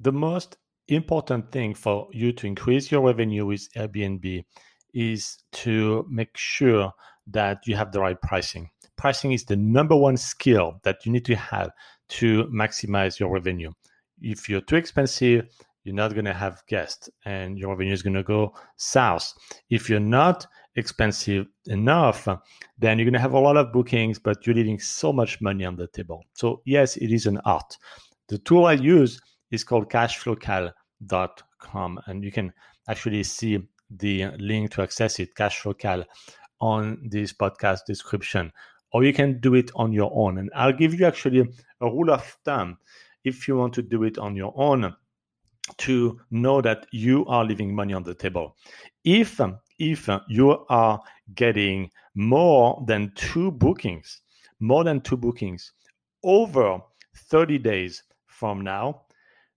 the most important thing for you to increase your revenue with Airbnb is to make sure that you have the right pricing. Pricing is the number one skill that you need to have to maximize your revenue. If you're too expensive, you're not going to have guests and your revenue is going to go south. If you're not expensive enough, then you're going to have a lot of bookings, but you're leaving so much money on the table. So, yes, it is an art. The tool I use is called cashflowcal.com, and you can actually see the link to access it, Cashflowcal, on this podcast description, or you can do it on your own. And I'll give you actually a rule of thumb if you want to do it on your own to know that you are leaving money on the table. If if you are getting more than two bookings, more than two bookings over 30 days from now,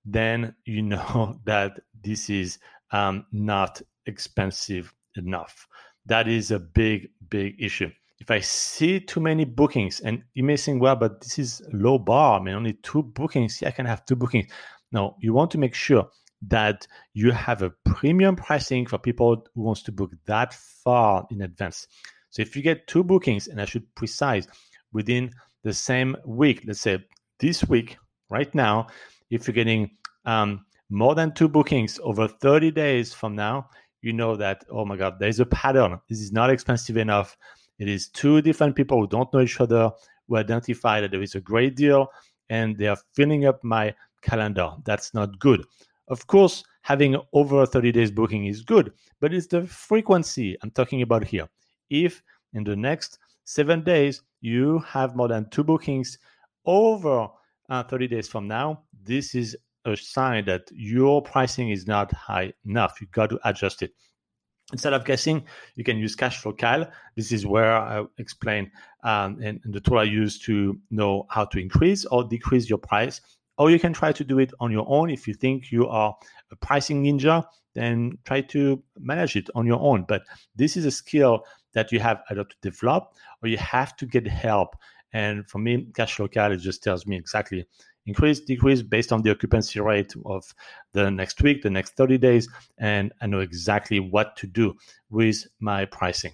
then you know that this is um, not expensive enough. That is a big, big issue. If I see too many bookings, and you may think, well, but this is low bar. I mean, only two bookings. Yeah, I can have two bookings. No, you want to make sure that you have a premium pricing for people who wants to book that far in advance. So if you get two bookings, and I should precise within the same week, let's say this week, right now, if you're getting um, more than two bookings over 30 days from now, you know that, oh my God, there's a pattern. This is not expensive enough. It is two different people who don't know each other who identify that there is a great deal and they are filling up my calendar. That's not good. Of course, having over 30 days booking is good, but it's the frequency I'm talking about here. If in the next seven days you have more than two bookings over uh, 30 days from now, this is a sign that your pricing is not high enough. You got to adjust it. Instead of guessing, you can use Cashflow Cal. This is where I explain um, and, and the tool I use to know how to increase or decrease your price or you can try to do it on your own if you think you are a pricing ninja then try to manage it on your own but this is a skill that you have either to develop or you have to get help and for me Cashflow it just tells me exactly increase decrease based on the occupancy rate of the next week the next 30 days and i know exactly what to do with my pricing